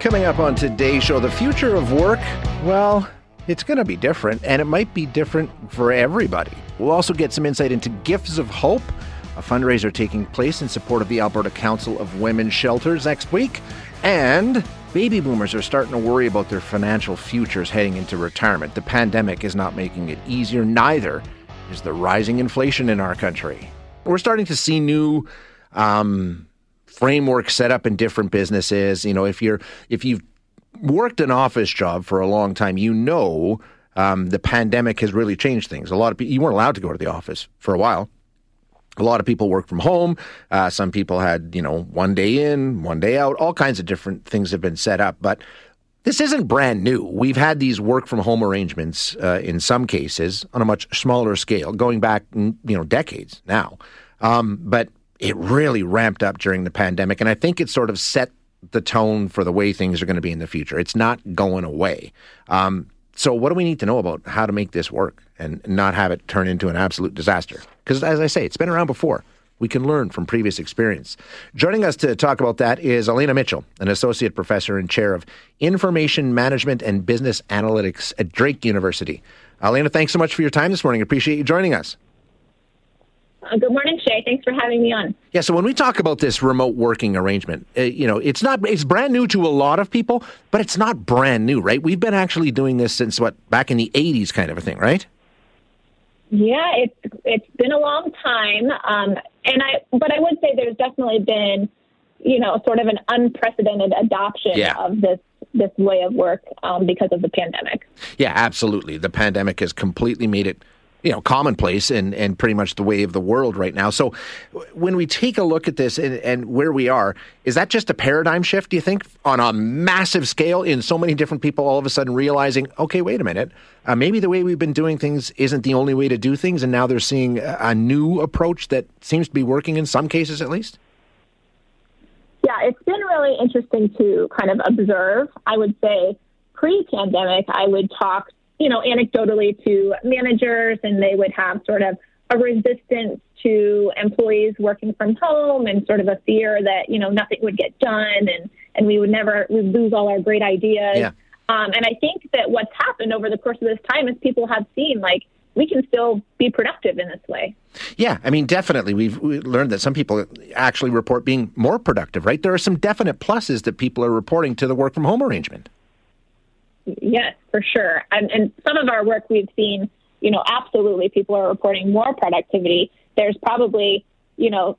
Coming up on today's show, the future of work, well, it's going to be different, and it might be different for everybody. We'll also get some insight into Gifts of Hope, a fundraiser taking place in support of the Alberta Council of Women's Shelters next week. And baby boomers are starting to worry about their financial futures heading into retirement. The pandemic is not making it easier, neither is the rising inflation in our country. We're starting to see new um, framework set up in different businesses. You know, if you're if you've worked an office job for a long time, you know um, the pandemic has really changed things. A lot of people you weren't allowed to go to the office for a while. A lot of people work from home. Uh, some people had, you know, one day in, one day out. All kinds of different things have been set up, but this isn't brand new. We've had these work from home arrangements uh, in some cases on a much smaller scale, going back, you know, decades now. Um, but it really ramped up during the pandemic. And I think it sort of set the tone for the way things are going to be in the future. It's not going away. Um, so, what do we need to know about how to make this work and not have it turn into an absolute disaster? Because, as I say, it's been around before. We can learn from previous experience. Joining us to talk about that is Elena Mitchell, an associate professor and chair of information management and business analytics at Drake University. Elena, thanks so much for your time this morning. Appreciate you joining us. Uh, good morning, Shay. Thanks for having me on. Yeah, so when we talk about this remote working arrangement, uh, you know, it's not it's brand new to a lot of people, but it's not brand new, right? We've been actually doing this since what back in the '80s, kind of a thing, right? Yeah, it's it's been a long time, um, and I but I would say there's definitely been, you know, sort of an unprecedented adoption yeah. of this this way of work um, because of the pandemic. Yeah, absolutely. The pandemic has completely made it you know commonplace and and pretty much the way of the world right now. So when we take a look at this and, and, where we are, is that just a paradigm shift? Do you think on a massive scale in so many different people all of a sudden realizing, okay, wait a minute, uh, maybe the way we've been doing things isn't the only way to do things, and now they're seeing a, a new approach that seems to be working in some cases at least. Yeah, it's been really interesting to kind of observe. I would say pre-pandemic, I would talk you know, anecdotally to managers, and they would have sort of a resistance to employees working from home and sort of a fear that you know nothing would get done and and we would never we'd lose all our great ideas. Yeah. Um, and I think that what's happened over the course of this time is people have seen like we can still be productive in this way. Yeah, I mean, definitely. We've we learned that some people actually report being more productive, right? There are some definite pluses that people are reporting to the work from home arrangement. Yes, for sure. And, and some of our work we've seen, you know, absolutely people are reporting more productivity. There's probably, you know,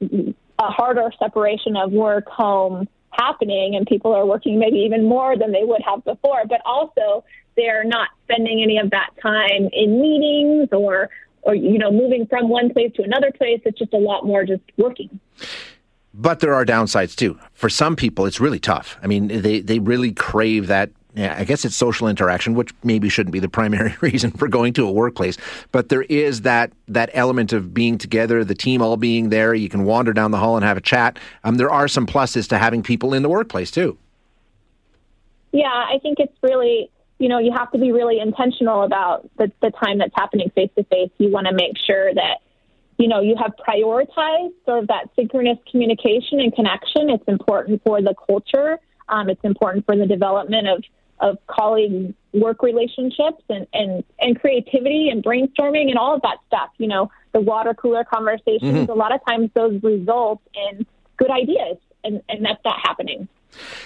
a harder separation of work home happening and people are working maybe even more than they would have before, but also they're not spending any of that time in meetings or or you know moving from one place to another place it's just a lot more just working but there are downsides too. For some people, it's really tough. I mean, they, they really crave that yeah, I guess it's social interaction, which maybe shouldn't be the primary reason for going to a workplace. But there is that that element of being together, the team all being there. You can wander down the hall and have a chat. Um, there are some pluses to having people in the workplace too. Yeah, I think it's really you know you have to be really intentional about the, the time that's happening face to face. You want to make sure that you know you have prioritized sort of that synchronous communication and connection. It's important for the culture. Um, it's important for the development of of colleague work relationships and, and, and creativity and brainstorming and all of that stuff. You know, the water cooler conversations, mm-hmm. a lot of times those result in good ideas, and, and that's not happening.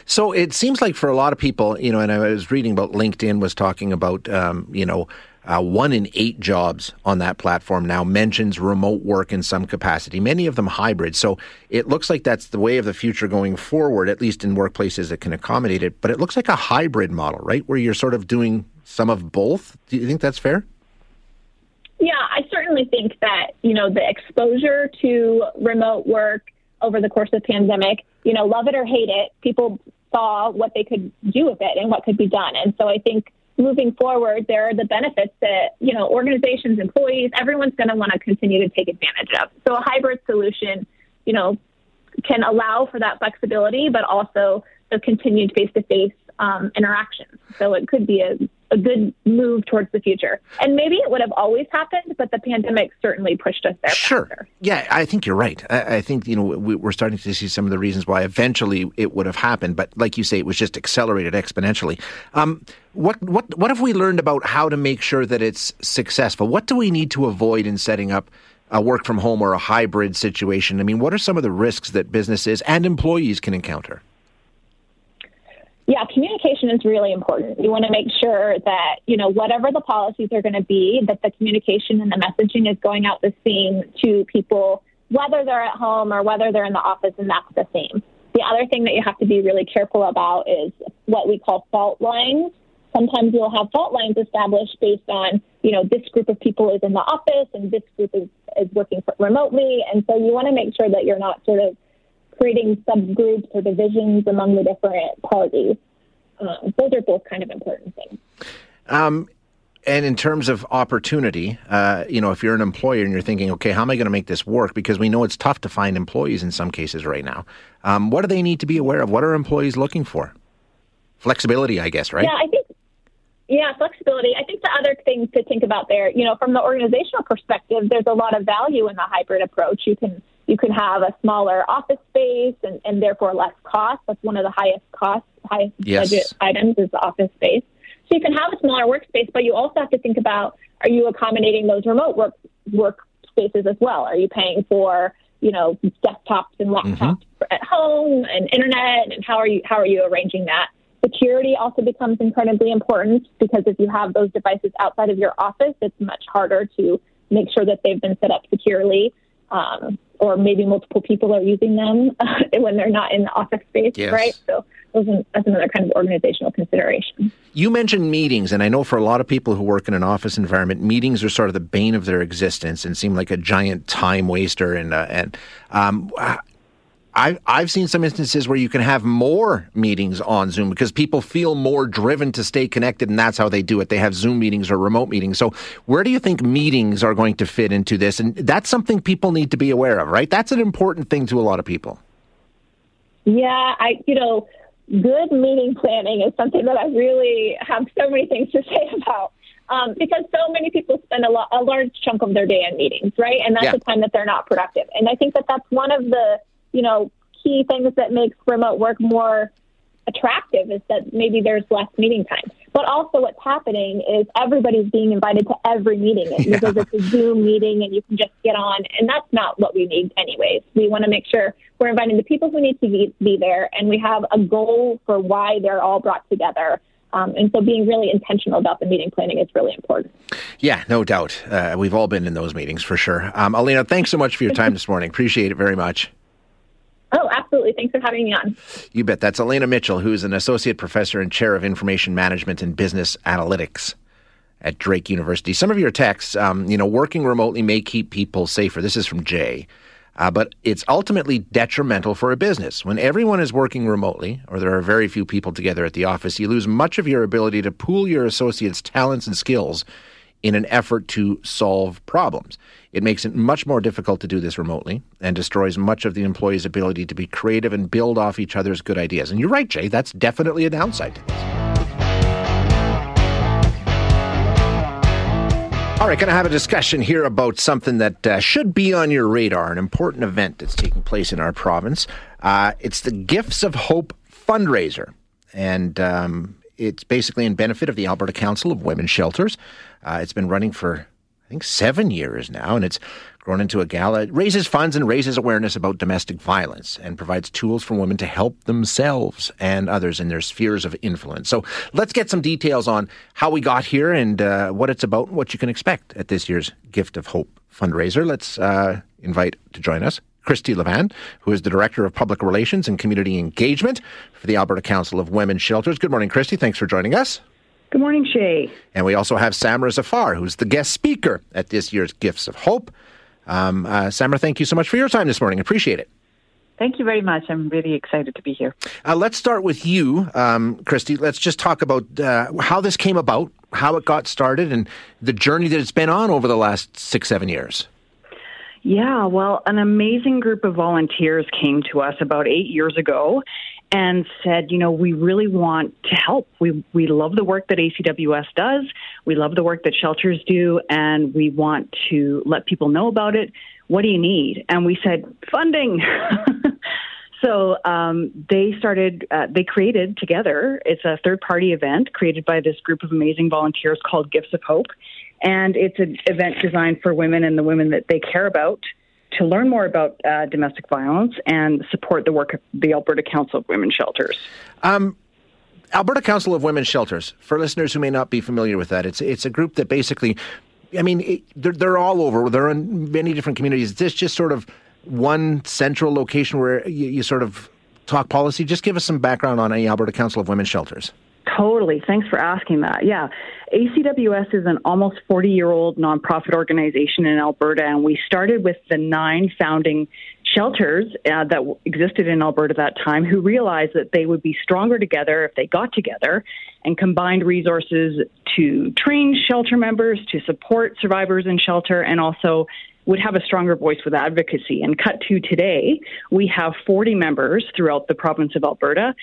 So it seems like for a lot of people, you know, and I was reading about LinkedIn was talking about, um, you know, uh, one in eight jobs on that platform now mentions remote work in some capacity, many of them hybrid. So it looks like that's the way of the future going forward, at least in workplaces that can accommodate it. But it looks like a hybrid model, right? Where you're sort of doing some of both. Do you think that's fair? Yeah, I certainly think that, you know, the exposure to remote work over the course of pandemic, you know, love it or hate it, people saw what they could do with it and what could be done. And so I think moving forward, there are the benefits that, you know, organizations, employees, everyone's going to want to continue to take advantage of. So a hybrid solution, you know, can allow for that flexibility, but also the continued face to face interactions. So it could be a, a good move towards the future. And maybe it would have always happened, but the pandemic certainly pushed us there. Sure. Faster. Yeah, I think you're right. I, I think you know we, we're starting to see some of the reasons why eventually it would have happened, but like you say, it was just accelerated exponentially. Um, what what what have we learned about how to make sure that it's successful? What do we need to avoid in setting up? A work from home or a hybrid situation. I mean, what are some of the risks that businesses and employees can encounter? Yeah, communication is really important. You want to make sure that, you know, whatever the policies are going to be, that the communication and the messaging is going out the same to people, whether they're at home or whether they're in the office, and that's the same. The other thing that you have to be really careful about is what we call fault lines. Sometimes you'll have fault lines established based on, you know, this group of people is in the office and this group is, is working remotely. And so you want to make sure that you're not sort of creating subgroups or divisions among the different parties. Um, those are both kind of important things. Um, and in terms of opportunity, uh, you know, if you're an employer and you're thinking, okay, how am I going to make this work? Because we know it's tough to find employees in some cases right now. Um, what do they need to be aware of? What are employees looking for? Flexibility, I guess, right? Yeah, I think. Yeah, flexibility. I think the other thing to think about there, you know, from the organizational perspective, there's a lot of value in the hybrid approach. You can you can have a smaller office space and, and therefore less cost. That's one of the highest cost, highest yes. budget items is the office space. So you can have a smaller workspace, but you also have to think about are you accommodating those remote work work spaces as well? Are you paying for you know desktops and laptops mm-hmm. at home and internet, and how are you how are you arranging that? Security also becomes incredibly important because if you have those devices outside of your office, it's much harder to make sure that they've been set up securely. Um, or maybe multiple people are using them when they're not in the office space, yes. right? So that's another kind of organizational consideration. You mentioned meetings, and I know for a lot of people who work in an office environment, meetings are sort of the bane of their existence and seem like a giant time waster. And uh, and um, I, I've seen some instances where you can have more meetings on Zoom because people feel more driven to stay connected, and that's how they do it. They have Zoom meetings or remote meetings. So, where do you think meetings are going to fit into this? And that's something people need to be aware of, right? That's an important thing to a lot of people. Yeah, I, you know, good meeting planning is something that I really have so many things to say about. Um, because so many people spend a, lo- a large chunk of their day in meetings, right? And that's yeah. the time that they're not productive. And I think that that's one of the you know, key things that makes remote work more attractive is that maybe there's less meeting time. But also, what's happening is everybody's being invited to every meeting yeah. because it's a Zoom meeting and you can just get on. And that's not what we need, anyways. We want to make sure we're inviting the people who need to be, be there and we have a goal for why they're all brought together. Um, and so being really intentional about the meeting planning is really important. Yeah, no doubt. Uh, we've all been in those meetings for sure. Um, Alina, thanks so much for your time this morning. Appreciate it very much. Absolutely. Thanks for having me on. You bet. That's Elena Mitchell, who's an associate professor and chair of information management and business analytics at Drake University. Some of your texts, um, you know, working remotely may keep people safer. This is from Jay. Uh, but it's ultimately detrimental for a business. When everyone is working remotely, or there are very few people together at the office, you lose much of your ability to pool your associates' talents and skills in an effort to solve problems. It makes it much more difficult to do this remotely and destroys much of the employee's ability to be creative and build off each other's good ideas. And you're right, Jay, that's definitely a downside to this. All right, going to have a discussion here about something that uh, should be on your radar, an important event that's taking place in our province. Uh, it's the Gifts of Hope fundraiser. And um, it's basically in benefit of the Alberta Council of Women's Shelters. Uh, it's been running for, I think, seven years now, and it's grown into a gala. It raises funds and raises awareness about domestic violence and provides tools for women to help themselves and others in their spheres of influence. So let's get some details on how we got here and uh, what it's about and what you can expect at this year's Gift of Hope fundraiser. Let's uh, invite to join us Christy Levan, who is the Director of Public Relations and Community Engagement for the Alberta Council of Women's Shelters. Good morning, Christy. Thanks for joining us. Good morning, Shay. And we also have Samra Zafar, who's the guest speaker at this year's Gifts of Hope. Um, uh, Samra, thank you so much for your time this morning. Appreciate it. Thank you very much. I'm really excited to be here. Uh, let's start with you, um, Christy. Let's just talk about uh, how this came about, how it got started, and the journey that it's been on over the last six, seven years. Yeah, well, an amazing group of volunteers came to us about eight years ago and said, you know, we really want to help. We we love the work that ACWS does. We love the work that shelters do, and we want to let people know about it. What do you need? And we said funding. so um, they started. Uh, they created together. It's a third party event created by this group of amazing volunteers called Gifts of Hope, and it's an event designed for women and the women that they care about to learn more about uh, domestic violence and support the work of the Alberta Council of Women's Shelters. Um, Alberta Council of Women's Shelters, for listeners who may not be familiar with that, it's it's a group that basically, I mean, it, they're, they're all over. They're in many different communities. Is this just sort of one central location where you, you sort of talk policy? Just give us some background on Alberta Council of Women's Shelters. Totally. Thanks for asking that. Yeah. ACWS is an almost 40 year old nonprofit organization in Alberta, and we started with the nine founding shelters uh, that existed in Alberta at that time who realized that they would be stronger together if they got together and combined resources to train shelter members, to support survivors in shelter, and also would have a stronger voice with advocacy. And cut to today, we have 40 members throughout the province of Alberta.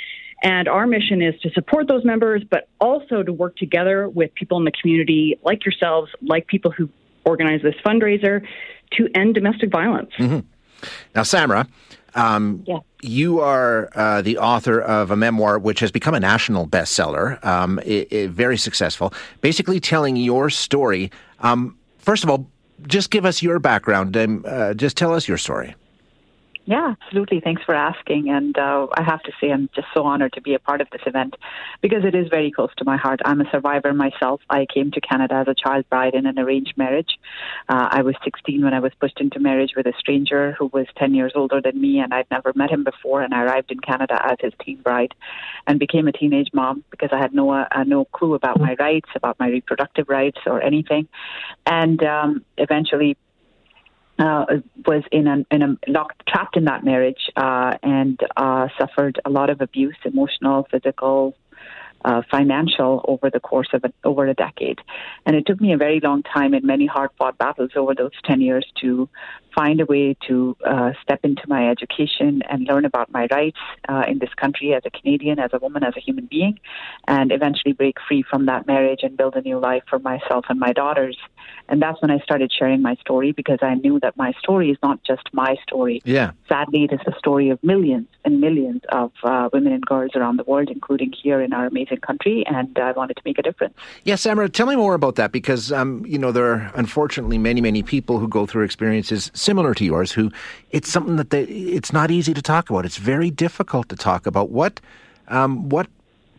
And our mission is to support those members, but also to work together with people in the community, like yourselves, like people who organize this fundraiser, to end domestic violence. Mm-hmm. Now, Samra, um, yeah. you are uh, the author of a memoir which has become a national bestseller, um, it, it, very successful, basically telling your story. Um, first of all, just give us your background and uh, just tell us your story. Yeah, absolutely. Thanks for asking. And uh, I have to say, I'm just so honored to be a part of this event because it is very close to my heart. I'm a survivor myself. I came to Canada as a child bride in an arranged marriage. Uh, I was 16 when I was pushed into marriage with a stranger who was 10 years older than me, and I'd never met him before. And I arrived in Canada as his teen bride and became a teenage mom because I had no uh, no clue about my rights, about my reproductive rights, or anything. And um, eventually uh, was in a, in a locked, trapped in that marriage uh, and uh, suffered a lot of abuse, emotional, physical, uh, financial over the course of a, over a decade. And it took me a very long time and many hard fought battles over those 10 years to find a way to uh, step into my education and learn about my rights uh, in this country as a Canadian, as a woman, as a human being, and eventually break free from that marriage and build a new life for myself and my daughters. And that's when I started sharing my story because I knew that my story is not just my story. Yeah. Sadly, it is the story of millions and millions of uh, women and girls around the world, including here in our amazing country. And I wanted to make a difference. Yes, Samra, tell me more about that because, um, you know, there are unfortunately many, many people who go through experiences similar to yours who it's something that they, it's not easy to talk about. It's very difficult to talk about. What, um, what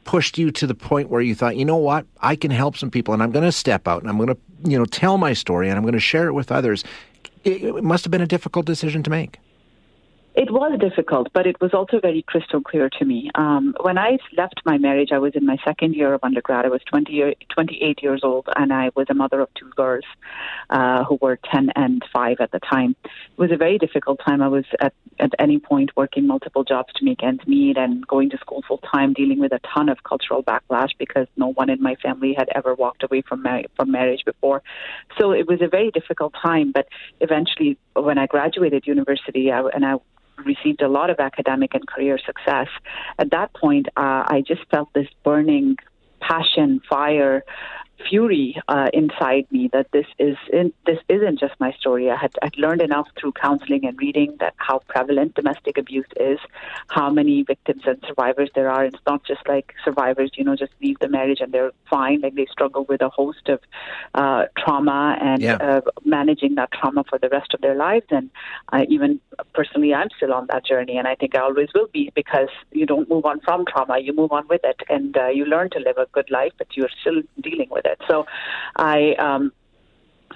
pushed you to the point where you thought, you know what, I can help some people and I'm going to step out and I'm going to, you know, tell my story and I'm going to share it with others. It, it must have been a difficult decision to make. It was difficult, but it was also very crystal clear to me. Um, when I left my marriage, I was in my second year of undergrad. I was 20 year, 28 years old, and I was a mother of two girls uh, who were 10 and 5 at the time. It was a very difficult time. I was at, at any point working multiple jobs to make ends meet and going to school full time, dealing with a ton of cultural backlash because no one in my family had ever walked away from, mar- from marriage before. So it was a very difficult time, but eventually, when I graduated university I, and I received a lot of academic and career success. At that point, uh, I just felt this burning passion, fire fury uh, inside me that this is in, this isn't just my story. I had I'd learned enough through counseling and reading that how prevalent domestic abuse is, how many victims and survivors there are. It's not just like survivors, you know, just leave the marriage and they're fine. Like they struggle with a host of uh, trauma and yeah. uh, managing that trauma for the rest of their lives. And I, even personally, I'm still on that journey, and I think I always will be because you don't move on from trauma, you move on with it, and uh, you learn to live a good life, but you're still dealing with it it. So I um,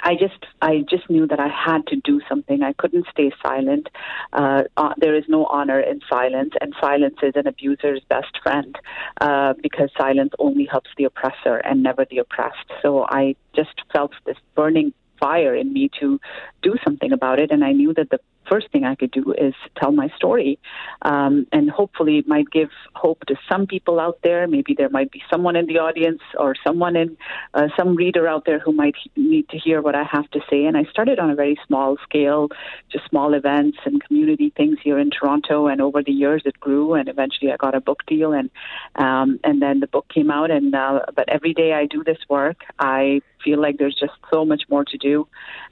I just I just knew that I had to do something. I couldn't stay silent. Uh, uh, there is no honor in silence, and silence is an abuser's best friend uh, because silence only helps the oppressor and never the oppressed. So I just felt this burning fire in me to do something about it, and I knew that the first thing I could do is tell my story, um, and hopefully it might give hope to some people out there. Maybe there might be someone in the audience or someone in uh, some reader out there who might need to hear what I have to say. And I started on a very small scale, just small events and community things here in Toronto. And over the years, it grew, and eventually I got a book deal, and um, and then the book came out. And uh, but every day I do this work, I feel like there's just so much more to do.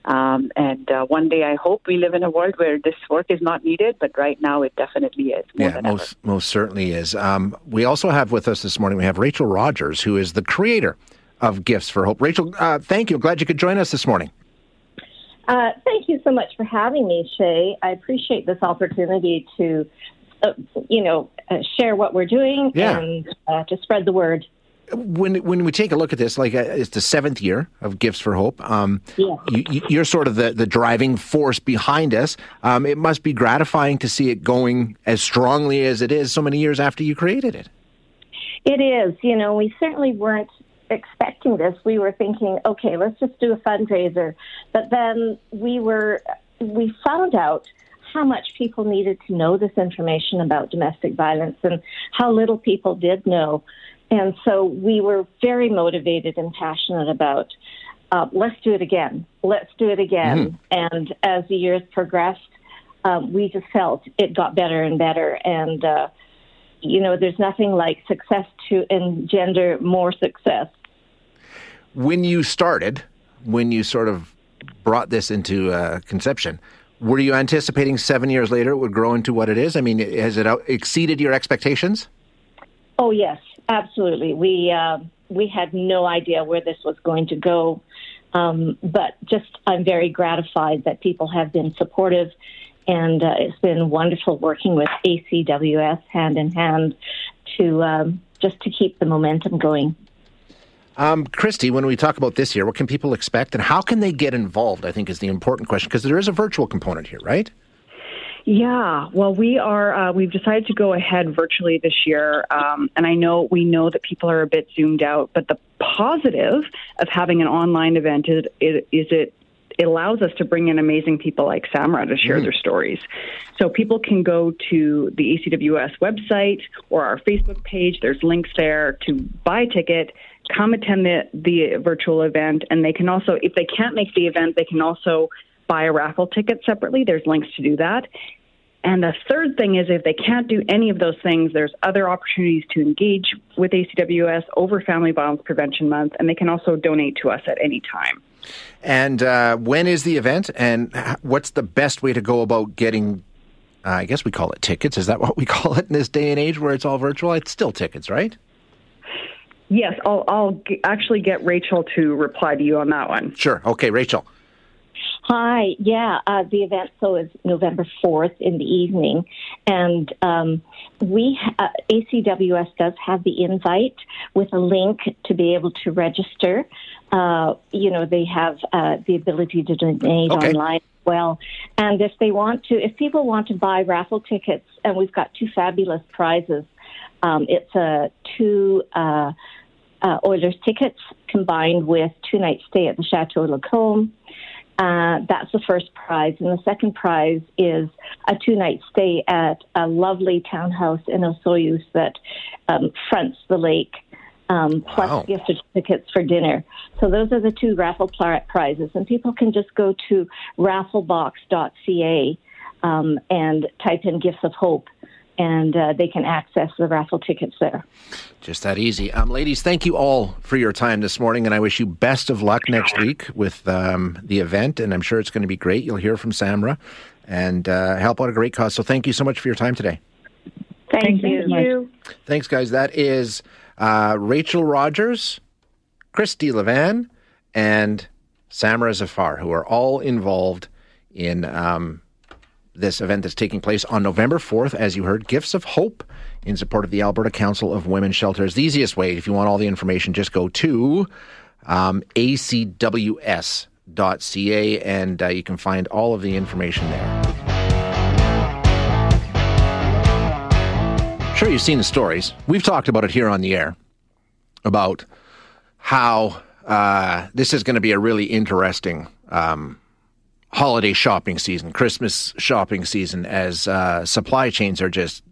Um, and uh, one day I hope we live in a world where this work is not needed, but right now it definitely is. yeah, most, ever. most certainly is. Um, we also have with us this morning, we have Rachel Rogers, who is the creator of Gifts for Hope. Rachel, uh, thank you. Glad you could join us this morning. Uh, thank you so much for having me, Shay. I appreciate this opportunity to, uh, you know, uh, share what we're doing yeah. and uh, to spread the word when when we take a look at this, like uh, it's the seventh year of Gifts for Hope. Um, yeah. you, are sort of the, the driving force behind us. Um, it must be gratifying to see it going as strongly as it is so many years after you created it. It is. You know, we certainly weren't expecting this. We were thinking, okay, let's just do a fundraiser. But then we were we found out how much people needed to know this information about domestic violence and how little people did know. And so we were very motivated and passionate about uh, let's do it again. Let's do it again. Mm-hmm. And as the years progressed, um, we just felt it got better and better. And, uh, you know, there's nothing like success to engender more success. When you started, when you sort of brought this into uh, conception, were you anticipating seven years later it would grow into what it is? I mean, has it exceeded your expectations? Oh, yes. Absolutely. We uh, we had no idea where this was going to go, um, but just I'm very gratified that people have been supportive, and uh, it's been wonderful working with ACWS hand in hand to um, just to keep the momentum going. Um, Christy, when we talk about this year, what can people expect, and how can they get involved? I think is the important question because there is a virtual component here, right? Yeah, well, we are. Uh, we've decided to go ahead virtually this year, um, and I know we know that people are a bit zoomed out. But the positive of having an online event is, is, is it it allows us to bring in amazing people like Samra to share mm. their stories. So people can go to the ACWS website or our Facebook page. There's links there to buy a ticket, come attend the the virtual event, and they can also, if they can't make the event, they can also buy a raffle ticket separately. There's links to do that. And the third thing is if they can't do any of those things, there's other opportunities to engage with ACWS over Family Violence Prevention Month, and they can also donate to us at any time. And uh, when is the event, and what's the best way to go about getting? Uh, I guess we call it tickets. Is that what we call it in this day and age where it's all virtual? It's still tickets, right? Yes, I'll, I'll g- actually get Rachel to reply to you on that one. Sure. Okay, Rachel. Hi, yeah, uh, the event so is November 4th in the evening, and um, we uh, ACWS does have the invite with a link to be able to register. Uh, you know, they have uh, the ability to donate okay. online as well, and if they want to, if people want to buy raffle tickets, and we've got two fabulous prizes. Um, it's a two. Uh, uh, Oilers tickets combined with two night stay at the Chateau Lacombe uh, that's the first prize. And the second prize is a two night stay at a lovely townhouse in Osoyoos that um, fronts the lake, um, plus wow. gift certificates for dinner. So those are the two raffle prizes. And people can just go to rafflebox.ca um, and type in Gifts of Hope and uh, they can access the raffle tickets there. Just that easy. Um, ladies, thank you all for your time this morning, and I wish you best of luck next week with um, the event, and I'm sure it's going to be great. You'll hear from Samra and uh, help out a great cause. So thank you so much for your time today. Thank, thank you. you. Thanks, guys. That is uh, Rachel Rogers, Christy Levan, and Samra Zafar, who are all involved in um, this event that's taking place on November 4th, as you heard, Gifts of Hope in support of the Alberta Council of Women's Shelters. The easiest way, if you want all the information, just go to um, acws.ca and uh, you can find all of the information there. sure you've seen the stories. We've talked about it here on the air about how uh, this is going to be a really interesting um, holiday shopping season, Christmas shopping season, as uh, supply chains are just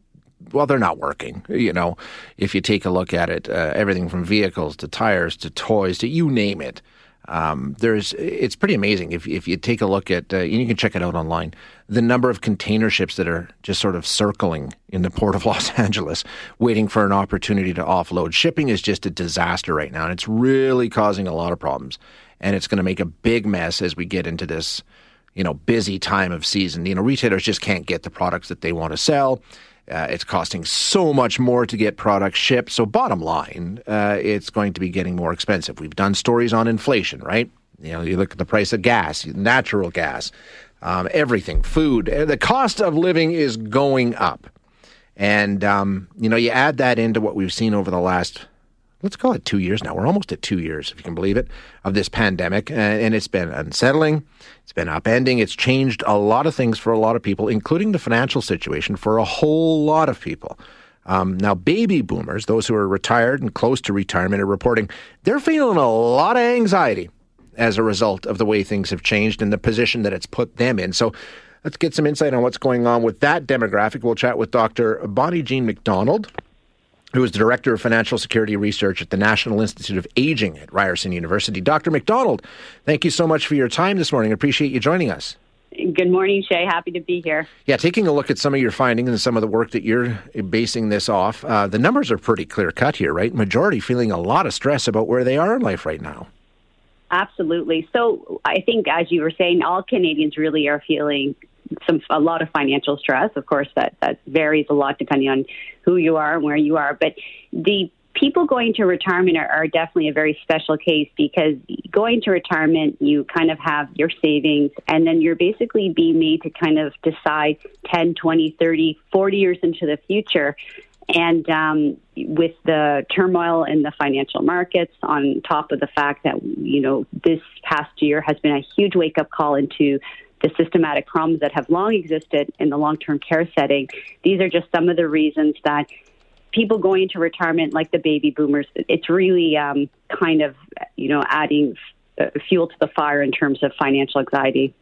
well, they're not working. You know, if you take a look at it, uh, everything from vehicles to tires to toys to you name it. Um, there's it's pretty amazing if if you take a look at uh, you can check it out online the number of container ships that are just sort of circling in the port of Los Angeles waiting for an opportunity to offload shipping is just a disaster right now and it's really causing a lot of problems and it's going to make a big mess as we get into this you know busy time of season you know retailers just can't get the products that they want to sell uh, it's costing so much more to get products shipped. So, bottom line, uh, it's going to be getting more expensive. We've done stories on inflation, right? You know, you look at the price of gas, natural gas, um, everything, food. Uh, the cost of living is going up. And, um, you know, you add that into what we've seen over the last let's call it two years now. We're almost at two years, if you can believe it, of this pandemic. And it's been unsettling, it's been upending, it's changed a lot of things for a lot of people, including the financial situation for a whole lot of people. Um, now, baby boomers, those who are retired and close to retirement, are reporting they're feeling a lot of anxiety as a result of the way things have changed and the position that it's put them in. So, let's get some insight on what's going on with that demographic. We'll chat with Dr. Bonnie Jean MacDonald who is the Director of Financial Security Research at the National Institute of Aging at Ryerson University. Dr. MacDonald, thank you so much for your time this morning. I appreciate you joining us. Good morning, Shay. Happy to be here. Yeah, taking a look at some of your findings and some of the work that you're basing this off, uh, the numbers are pretty clear cut here, right? Majority feeling a lot of stress about where they are in life right now. Absolutely. So I think, as you were saying, all Canadians really are feeling some a lot of financial stress. Of course, that that varies a lot depending on who you are and where you are. But the people going to retirement are, are, definitely a very special case because going to retirement, you kind of have your savings and then you're basically being made to kind of decide 10, 20, 30, 40 years into the future. And um, with the turmoil in the financial markets, on top of the fact that, you know, this past year has been a huge wake up call into the systematic problems that have long existed in the long term care setting. These are just some of the reasons that people going into retirement, like the baby boomers, it's really um, kind of, you know, adding uh, fuel to the fire in terms of financial anxiety.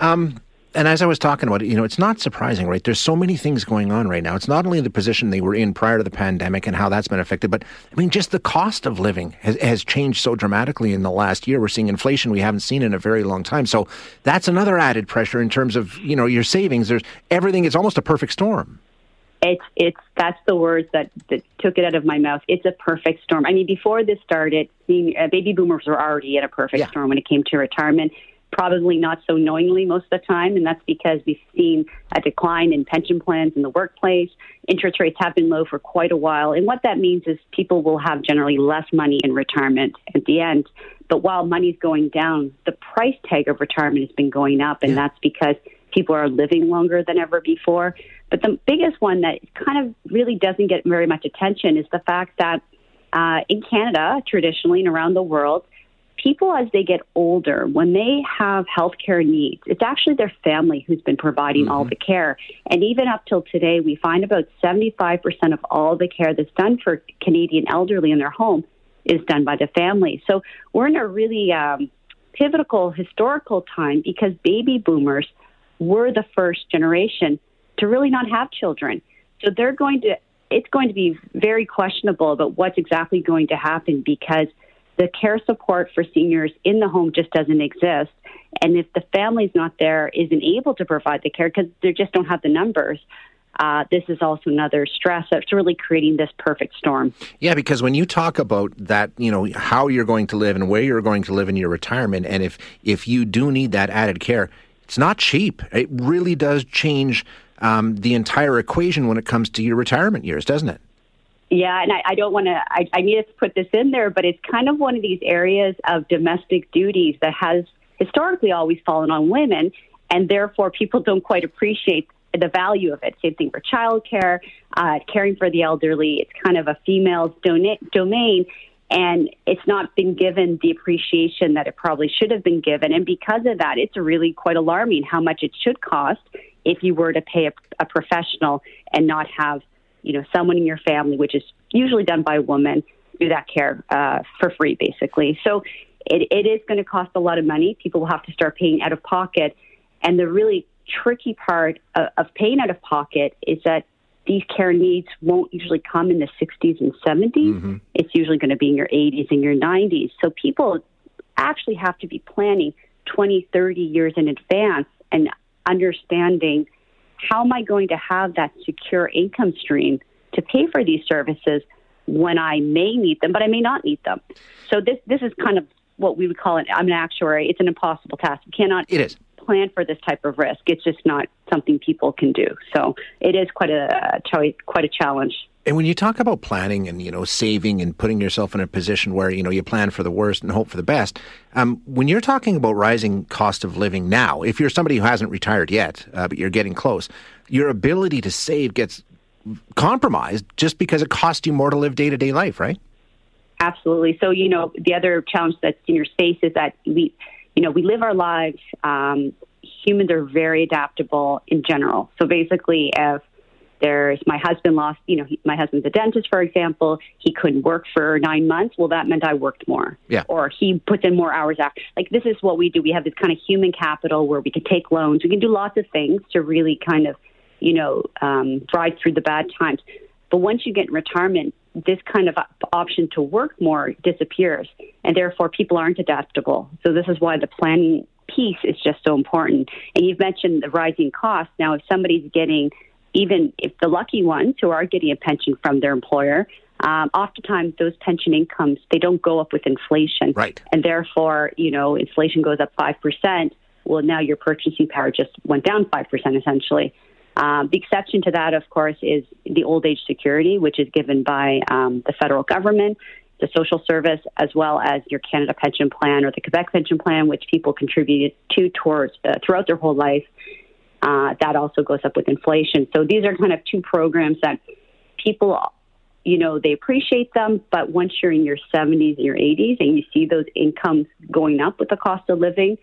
Um, and as I was talking about it, you know, it's not surprising, right? There's so many things going on right now. It's not only the position they were in prior to the pandemic and how that's been affected, but I mean, just the cost of living has, has changed so dramatically in the last year. We're seeing inflation we haven't seen in a very long time. So that's another added pressure in terms of, you know, your savings. There's everything. It's almost a perfect storm. It's it's that's the words that, that took it out of my mouth. It's a perfect storm. I mean, before this started, uh, baby boomers were already in a perfect yeah. storm when it came to retirement probably not so knowingly most of the time, and that's because we've seen a decline in pension plans in the workplace. Interest rates have been low for quite a while, and what that means is people will have generally less money in retirement at the end. But while money's going down, the price tag of retirement has been going up, and yeah. that's because people are living longer than ever before. But the biggest one that kind of really doesn't get very much attention is the fact that uh, in Canada, traditionally and around the world, people as they get older, when they have healthcare needs, it's actually their family who's been providing mm-hmm. all the care. And even up till today, we find about 75% of all the care that's done for Canadian elderly in their home is done by the family. So we're in a really um, pivotal historical time because baby boomers were the first generation to really not have children. So they're going to, it's going to be very questionable about what's exactly going to happen because – the care support for seniors in the home just doesn't exist. And if the family's not there, isn't able to provide the care because they just don't have the numbers, uh, this is also another stress that's really creating this perfect storm. Yeah, because when you talk about that, you know, how you're going to live and where you're going to live in your retirement, and if if you do need that added care, it's not cheap. It really does change um, the entire equation when it comes to your retirement years, doesn't it? Yeah, and I, I don't want to, I, I needed to put this in there, but it's kind of one of these areas of domestic duties that has historically always fallen on women, and therefore people don't quite appreciate the value of it. Same thing for childcare, uh, caring for the elderly. It's kind of a female's dona- domain, and it's not been given the appreciation that it probably should have been given. And because of that, it's really quite alarming how much it should cost if you were to pay a, a professional and not have you know, someone in your family, which is usually done by a woman, do that care uh, for free, basically. So it, it is going to cost a lot of money. People will have to start paying out of pocket. And the really tricky part of, of paying out of pocket is that these care needs won't usually come in the 60s and 70s. Mm-hmm. It's usually going to be in your 80s and your 90s. So people actually have to be planning 20, 30 years in advance and understanding how am I going to have that secure income stream to pay for these services when I may need them, but I may not need them. So this this is kind of what we would call it. I'm an actuary. It's an impossible task. You cannot. It is plan for this type of risk. It's just not something people can do. So it is quite a, quite a challenge. And when you talk about planning and you know saving and putting yourself in a position where you know you plan for the worst and hope for the best, um, when you're talking about rising cost of living now, if you're somebody who hasn't retired yet uh, but you're getting close, your ability to save gets compromised just because it costs you more to live day to day life, right? Absolutely. So you know the other challenge that seniors face is that we you know, we live our lives. Um, humans are very adaptable in general. So basically, if there's my husband lost, you know, he, my husband's a dentist, for example, he couldn't work for nine months. Well, that meant I worked more. Yeah. Or he puts in more hours after. Like, this is what we do. We have this kind of human capital where we can take loans. We can do lots of things to really kind of, you know, um, ride through the bad times. But once you get in retirement, this kind of option to work more disappears, and therefore people aren't adaptable. So this is why the planning piece is just so important. And you've mentioned the rising costs. Now, if somebody's getting, even if the lucky ones who are getting a pension from their employer, um, oftentimes those pension incomes they don't go up with inflation, right? And therefore, you know, inflation goes up five percent. Well, now your purchasing power just went down five percent essentially. Um, the exception to that, of course, is the old age security, which is given by um, the federal government, the social service, as well as your Canada Pension Plan or the Quebec Pension Plan, which people contributed to towards uh, throughout their whole life. Uh, that also goes up with inflation. So these are kind of two programs that people, you know, they appreciate them, but once you're in your 70s and your 80s and you see those incomes going up with the cost of living,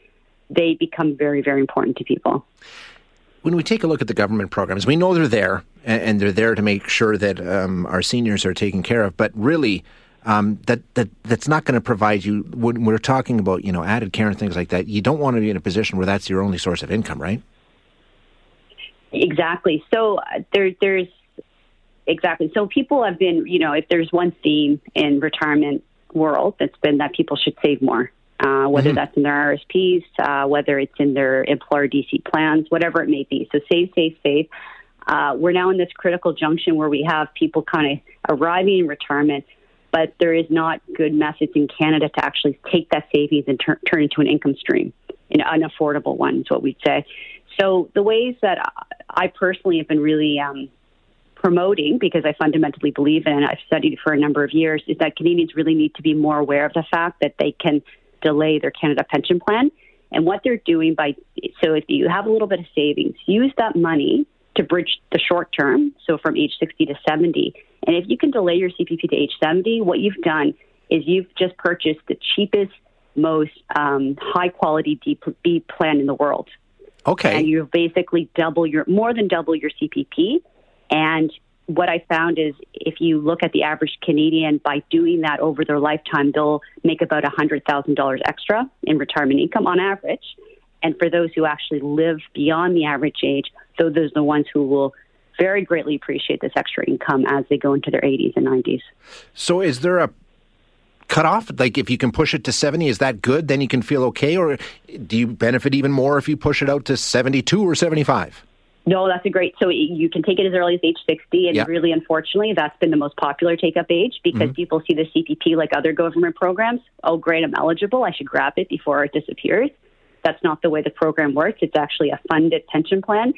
they become very, very important to people when we take a look at the government programs, we know they're there and, they're there to make sure that um, our seniors are taken care of. But really, um, that that that's not going to provide you when we're talking about you know added care and things like that. You don't want to be in a position where that's your only source of income, right? Exactly. So uh, there, there's exactly. So people have been, you know, if there's one theme in retirement world, that's been that people should save more uh, whether mm-hmm. that's in their RSPs, uh, whether it's in their employer DC plans, whatever it may be. So save, save, save. Uh, we're now in this critical junction where we have people kind of arriving in retirement, but there is not good methods in Canada to actually take that savings and tur- turn into an income stream, an unaffordable one is what we'd say. So the ways that I personally have been really um, promoting, because I fundamentally believe in, I've studied for a number of years, is that Canadians really need to be more aware of the fact that they can delay their Canada pension plan. And what they're doing by, so if you have a little bit of savings, use that money to bridge the short term, so from age 60 to 70. And if you can delay your CPP to age 70, what you've done is you've just purchased the cheapest, most um, high quality DB plan in the world. Okay. And you basically double your, more than double your CPP. And what I found is if you look at the average Canadian, by doing that over their lifetime, they'll make about $100,000 extra in retirement income on average. And for those who actually live beyond the average age, those are the ones who will very greatly appreciate this extra income as they go into their 80s and 90s. So, is there a cutoff? Like, if you can push it to 70, is that good? Then you can feel okay? Or do you benefit even more if you push it out to 72 or 75? No, that's a great. So you can take it as early as age 60. And really, unfortunately, that's been the most popular take up age because mm-hmm. people see the CPP like other government programs. Oh, great, I'm eligible. I should grab it before it disappears. That's not the way the program works. It's actually a funded pension plan.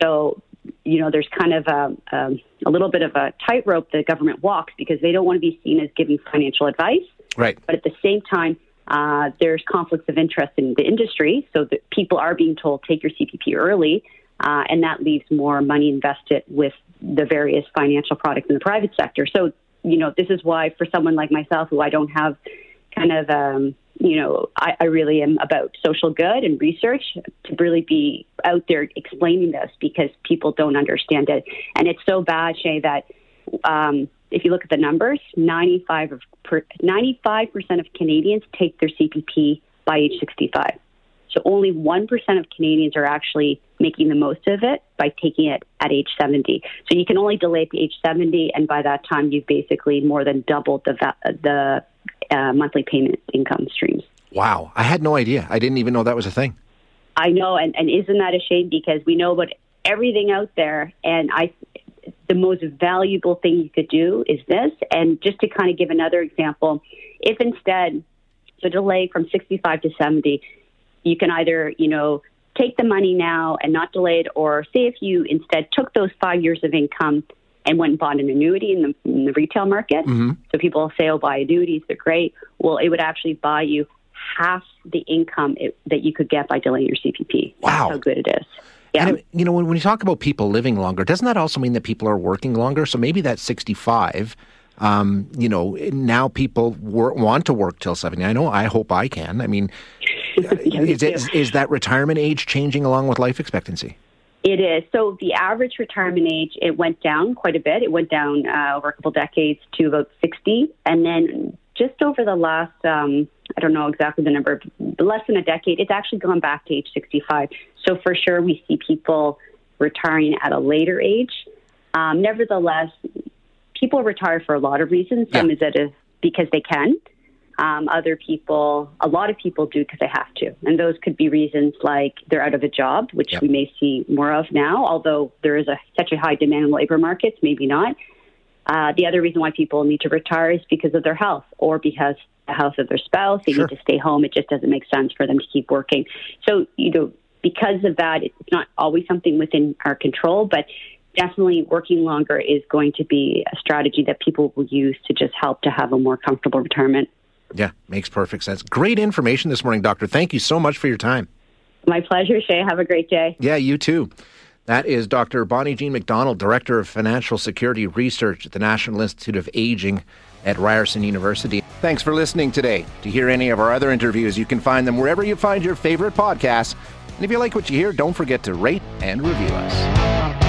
So, you know, there's kind of a, a, a little bit of a tightrope the government walks because they don't want to be seen as giving financial advice. Right. But at the same time, uh, there's conflicts of interest in the industry. So that people are being told, take your CPP early uh, and that leaves more money invested with the various financial products in the private sector. So, you know, this is why for someone like myself, who I don't have kind of, um, you know, I, I really am about social good and research to really be out there explaining this because people don't understand it. And it's so bad, Shay, that um, if you look at the numbers, 95 of per, 95% of Canadians take their CPP by age 65. So only 1% of Canadians are actually making the most of it by taking it at age 70. So you can only delay to age 70, and by that time, you've basically more than doubled the, the uh, monthly payment income streams. Wow. I had no idea. I didn't even know that was a thing. I know, and, and isn't that a shame? Because we know about everything out there, and I, the most valuable thing you could do is this. And just to kind of give another example, if instead the delay from 65 to 70, you can either, you know, take the money now and not delay it, or say if you instead took those five years of income and went and bought an annuity in the, in the retail market. Mm-hmm. So people say, oh, buy annuities, they're great. Well, it would actually buy you half the income it, that you could get by delaying your CPP. Wow. That's how good it is. Yeah. And, you know, when, when you talk about people living longer, doesn't that also mean that people are working longer? So maybe that's 65. Um, you know, now people wor- want to work till 70. I know, I hope I can. I mean, yeah, is, is, is that retirement age changing along with life expectancy? It is. So the average retirement age, it went down quite a bit. It went down uh, over a couple decades to about 60. And then just over the last, um, I don't know exactly the number, less than a decade, it's actually gone back to age 65. So for sure, we see people retiring at a later age. Um, nevertheless, people retire for a lot of reasons. Some yeah. is that because they can. Um, other people, a lot of people do because they have to. And those could be reasons like they're out of a job, which yep. we may see more of now, although there is a, such a high demand in labor markets, maybe not. Uh, the other reason why people need to retire is because of their health or because the health of their spouse. They sure. need to stay home. It just doesn't make sense for them to keep working. So, you know, because of that, it's not always something within our control, but definitely working longer is going to be a strategy that people will use to just help to have a more comfortable retirement. Yeah, makes perfect sense. Great information this morning, Doctor. Thank you so much for your time. My pleasure, Shay. Have a great day. Yeah, you too. That is Dr. Bonnie Jean MacDonald, Director of Financial Security Research at the National Institute of Aging at Ryerson University. Thanks for listening today. To hear any of our other interviews, you can find them wherever you find your favorite podcasts. And if you like what you hear, don't forget to rate and review us.